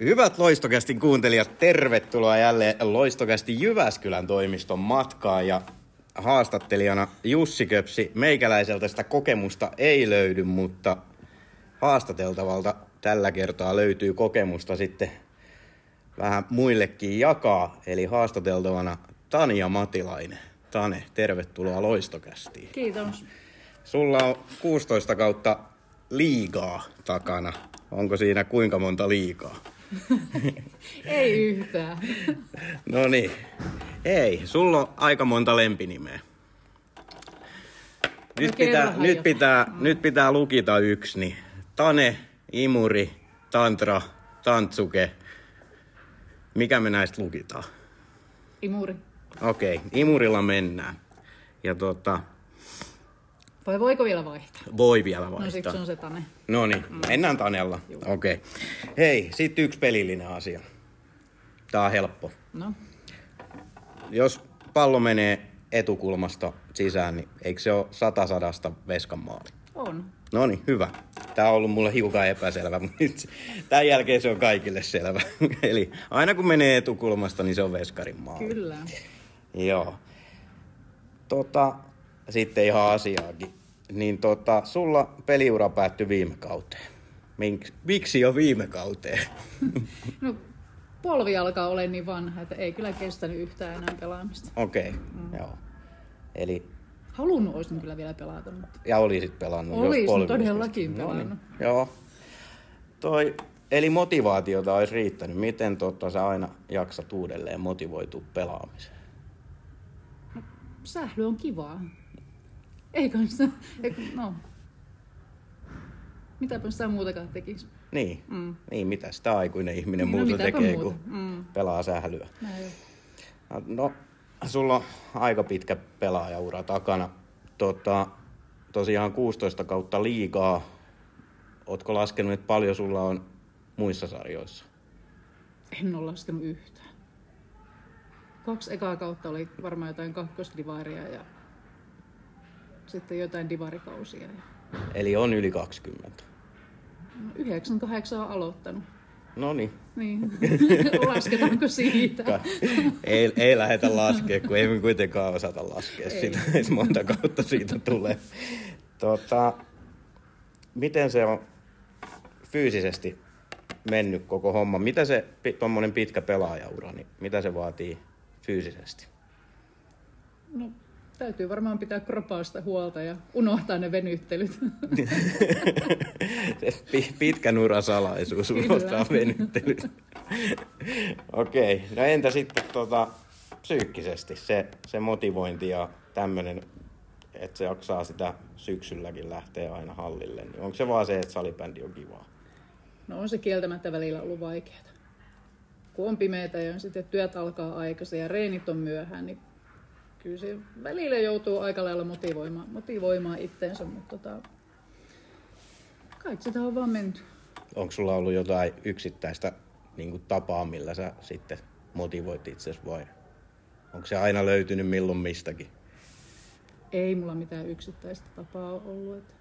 Hyvät Loistokästin kuuntelijat, tervetuloa jälleen Loistokästin Jyväskylän toimiston matkaan ja haastattelijana Jussi Köpsi. Meikäläiseltä sitä kokemusta ei löydy, mutta haastateltavalta tällä kertaa löytyy kokemusta sitten vähän muillekin jakaa. Eli haastateltavana Tania Matilainen. Tane, tervetuloa Loistokästiin. Kiitos. Sulla on 16 kautta liigaa takana. Onko siinä kuinka monta liigaa? Ei yhtään. No niin. Ei, sulla on aika monta lempinimeä. Nyt No pitää, nyt, pitää, nyt pitää lukita yksi. Niin. Tane, Imuri, Tantra, Tantsuke. Mikä me näistä lukitaan? Imuri. Okei, Imurilla mennään. Ja tota, Vai voiko vielä vaihtaa? voi vielä No vaihtaa. siksi on se Tane. No niin, mennään Tanella. Okei. Okay. Hei, sitten yksi pelillinen asia. Tää on helppo. No, Jos pallo menee etukulmasta sisään, niin eikö se ole sata sadasta veskan maali? on. No niin, hyvä. Tämä on ollut mulle hiukan epäselvä, mutta nyt tämän jälkeen se on kaikille selvä. Eli aina kun menee etukulmasta, niin se on veskarin maali. Kyllä. Joo. Tota, sitten ihan asiaakin. Niin tota, sulla peliura päättyi viime kauteen. Miksi jo viime kauteen? No, polvi alkaa olla niin vanha, että ei kyllä kestänyt yhtään enää pelaamista. Okei, okay, mm. joo. Eli, Halunnut olisin kyllä vielä pelata, mutta ja olisit pelannut. Olisin todellakin pystynyt. No niin, pelannut. Joo. Toi, eli motivaatiota olisi riittänyt. Miten tota, sä aina jaksat uudelleen motivoitua pelaamiseen? sähly on kivaa. Eikö sitä? Eikö, no. Mitäpä sitä muutakaan tekisi? Niin, Mm. niin mitä sitä aikuinen ihminen Niin, no muuta mitäpä tekee, muuta. kun Mm. pelaa sählyä. Näin on. No, sulla on aika pitkä pelaajaura takana. Tota, tosiaan 16 kautta liigaa. Ootko laskenut, että paljon sulla on muissa sarjoissa? En ole laskenut yhtään. Kaksi ekaa kautta oli varmaan jotain kakkosdivaria ja sitten jotain divarikausia. Ja Eli on yli 20. no, 9-8 on aloittanut. No niin. Niin, lasketaanko siitä? Ei, ei lähdetä laskea, kun ei me kuitenkaan osata laskea Ei. sitä, että monta kautta siitä tulee. Tota, miten se on fyysisesti mennyt koko homma? Mitä se tuommoinen pitkä pelaajaura, niin mitä se vaatii fyysisesti? No, täytyy varmaan pitää kropaasta huolta ja unohtaa ne venyttelyt. Pitkän uran salaisuus unohtaa venyttelyt. Okei, okay. no entä sitten tota, psyykkisesti se, se motivointi ja tämmöinen, että se jaksaa sitä syksylläkin lähteä aina hallille, niin onko se vaan se, että salibändi on kivaa? No on se kieltämättä välillä ollut vaikeaa. Kun on pimeätä ja sitten työt alkaa aikaisin ja reenit on myöhään, niin kyllä se välillä joutuu aika lailla motivoimaan, motivoimaan itteensä, mutta tota, kai sitä on vaan menty. Onko sulla ollut jotain yksittäistä niin kuin tapaa, millä sä sitten motivoit itsesi vai onko se aina löytynyt milloin mistäkin? Ei mulla mitään yksittäistä tapaa ollut. Että...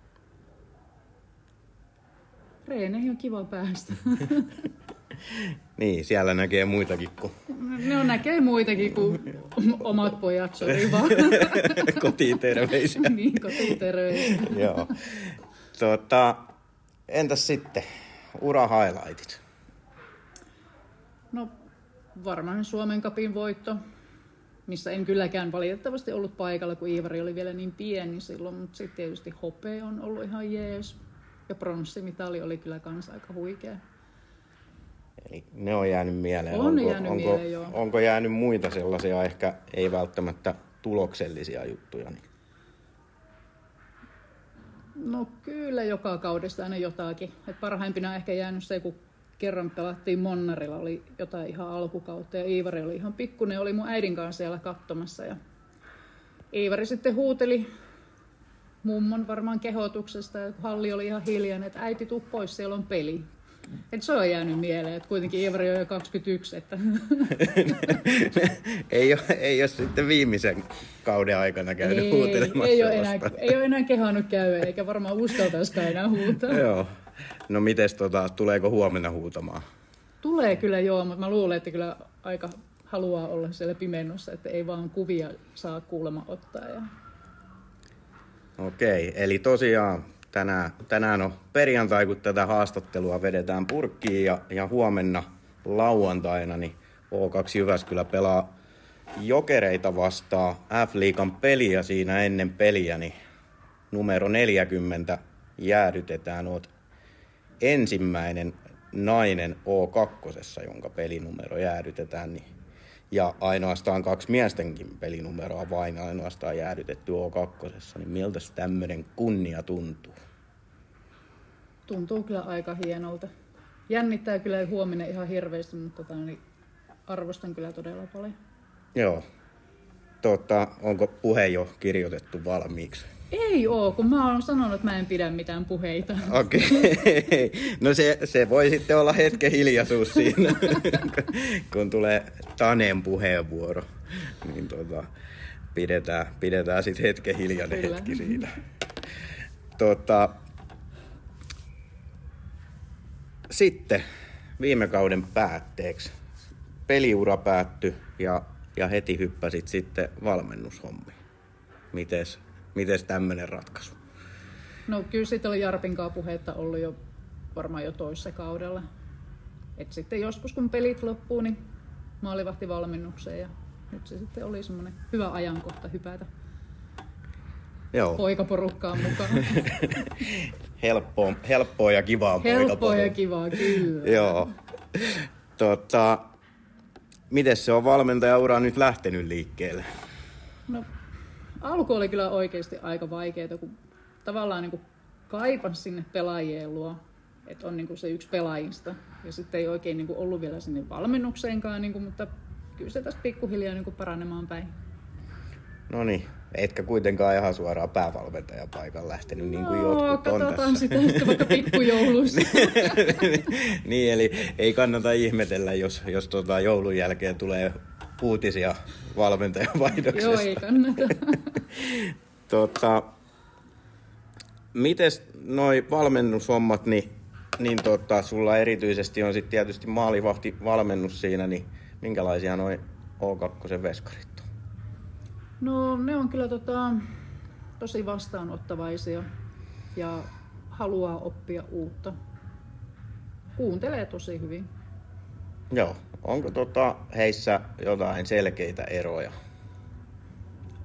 Reeneihin on kiva päästä. Niin, siellä näkee muitakin kuin ne on näkee muitakin kuin omat pojat, sori vaan. kotiin terveisiä. niin, kotiterveisiä. Joo. Tota, entäs sitten ura highlightit? No varmaan Suomen kapin voitto, missä en kylläkään valitettavasti ollut paikalla, kun Iivari oli vielä niin pieni silloin, mutta sitten tietysti hope on ollut ihan jees. Ja pronssimitali oli kyllä kans aika huikea. Eli ne on jäänyt mieleen. On onko, jäänyt onko, mieleen, joo. onko jäänyt muita sellaisia ehkä ei välttämättä tuloksellisia juttuja? Niin. No kyllä joka kaudesta aina jotakin. Et parhaimpina on ehkä jäänyt se, kun kerran pelattiin Monnarilla, oli jotain ihan alkukautta ja Iivari oli ihan pikkunen, oli mun äidin kanssa siellä katsomassa ja Iivari sitten huuteli mummon varmaan kehotuksesta, että halli oli ihan hiljainen, että äiti tuu pois, siellä on peli. Et se on jäänyt mieleen, että kuitenkin Iivari on jo 21, että ei, ole, ei ole sitten viimeisen kauden aikana käynyt ei, huutelemassa ei, ole enää, ei ole enää kehannut käydä, eikä varmaan uskaltaisikaan enää huutaa. Joo. No mites tota, tuleeko huomenna huutamaan? Tulee kyllä joo, mutta mä luulen, että kyllä aika haluaa olla siellä pimennossa, että ei vaan kuvia saa kuulemma ottaa. Ja... Okei, eli tosiaan tänään, tänään on perjantai, kun tätä haastattelua vedetään purkkiin ja, ja huomenna lauantaina niin O2 Jyväskylä pelaa jokereita vastaan F-liikan peliä siinä ennen peliä, niin numero 40 jäädytetään. Oot ensimmäinen nainen O2, jonka pelinumero jäädytetään, niin ja ainoastaan kaksi miestenkin pelinumeroa vain ainoastaan jäädytetty O2, niin miltä tämmöinen kunnia tuntuu? Tuntuu kyllä aika hienolta. Jännittää kyllä huomenna ihan hirveästi, mutta tota, niin arvostan kyllä todella paljon. Joo. Tota, onko puhe jo kirjoitettu valmiiksi? Ei oo, kun mä oon sanonut, että mä en pidä mitään puheita. Okei. Okay. No se, se voi sitten olla hetken hiljaisuus siinä, kun tulee Tanen puheenvuoro. Niin tota, pidetään, pidetään sitten hetken hiljainen Kyllä. hetki siinä. Tota, sitten viime kauden päätteeksi peliura päättyi ja, ja heti hyppäsit sitten valmennushommiin. Mites, mites tämmöinen ratkaisu? No kyllä siitä oli Jarpin puhetta ollut jo varmaan jo toissa kaudella. Et sitten joskus kun pelit loppuu, niin maalivahti valmennukseen ja nyt se sitten oli semmoinen hyvä ajankohta hypätä Joo. poikaporukkaan mukaan. helppoa, helppoa ja kivaa Helppoa ja kivaa, kyllä. Joo. Tota, miten se on valmentajaura nyt lähtenyt liikkeelle? No, alku oli kyllä oikeasti aika vaikeaa, kun tavallaan niin kuin kaipas sinne pelaajien luo, että on niin kuin se yksi pelaajista. Ja sitten ei oikein niin kuin ollut vielä sinne valmennukseenkaan, niin kuin, mutta kyllä se tässä pikkuhiljaa niin kuin paranemaan päin. No niin, etkä kuitenkaan ihan suoraan päävalmentajan paikan lähtenyt niin kuin no, jotkut on tässä. sitä sitten vaikka pikkujouluissa. niin, eli ei kannata ihmetellä, jos, jos tota joulun jälkeen tulee uutisia valmentajan vaihdoksesta. Joo, ei kannata. Tota, mites noi valmennushommat, niin, niin tota, sulla erityisesti on sitten tietysti maalivahti valmennus siinä, niin minkälaisia noi O2 veskarit on? No ne on kyllä tota, tosi vastaanottavaisia ja haluaa oppia uutta. Kuuntelee tosi hyvin. Joo, onko tota heissä jotain selkeitä eroja?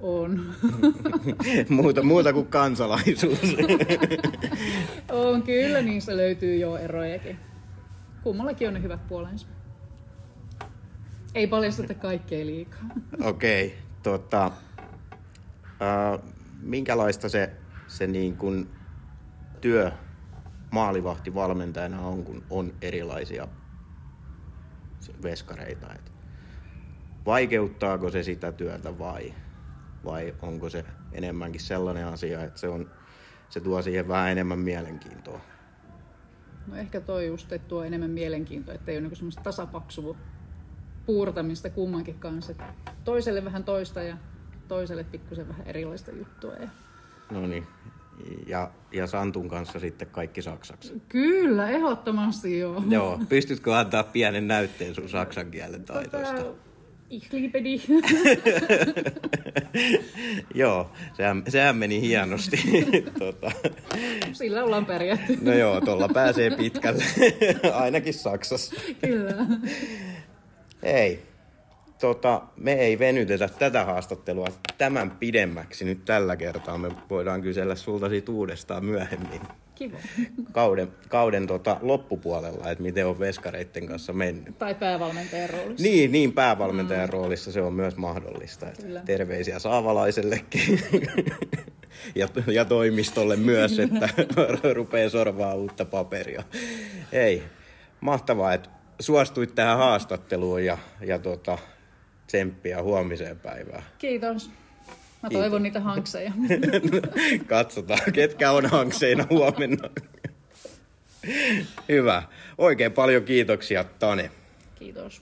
On. muuta, muuta kuin kansalaisuus. on kyllä, niin se löytyy jo erojakin. Kummallakin on ne hyvät puolensa. Ei paljasteta kaikkea liikaa. Okei, okay, tota, ää, minkälaista se, se niin kuin työ maalivahtivalmentajana on, kun on erilaisia veskareita? Et vaikeuttaako se sitä työtä vai, vai onko se enemmänkin sellainen asia, että se, on, se tuo siihen vähän enemmän mielenkiintoa? No ehkä toi just, että tuo enemmän mielenkiintoa, että ei ole niinku semmoista tasapaksua puurtamista kummankin kanssa. Toiselle vähän toista ja toiselle pikkusen vähän erilaista juttua. Ja... No niin, ja, ja Santun kanssa sitten kaikki saksaksi. Kyllä, ehdottomasti joo. Joo, pystytkö antaa pienen näytteen sun saksan kielen taitoista? Tota, ich liebe dich. joo, sehän, sehän meni hienosti. tota, Sillä ollaan pärjätty. no joo, tuolla pääsee pitkälle, ainakin Saksassa. Kyllä. Ei, tota, me ei venytetä tätä haastattelua tämän pidemmäksi nyt tällä kertaa. Me voidaan kysellä sulta siitä uudestaan myöhemmin Kiva. kauden, kauden tota, loppupuolella, että miten on veskareitten kanssa mennyt. Tai päävalmentajan roolissa. Niin, niin päävalmentajan roolissa se on myös mahdollista. Että Kyllä. terveisiä saavalaisellekin ja, ja toimistolle myös, että rupeaa sorvaa uutta paperia. Ei, mahtavaa, että suostuit tähän haastatteluun ja, ja tota, tsemppiä huomiseen päivään. Kiitos. Mä Kiitos. toivon niitä hankseja. Katsotaan, ketkä on hankseina huomenna. Hyvä. Oikein paljon kiitoksia, Tane. Kiitos.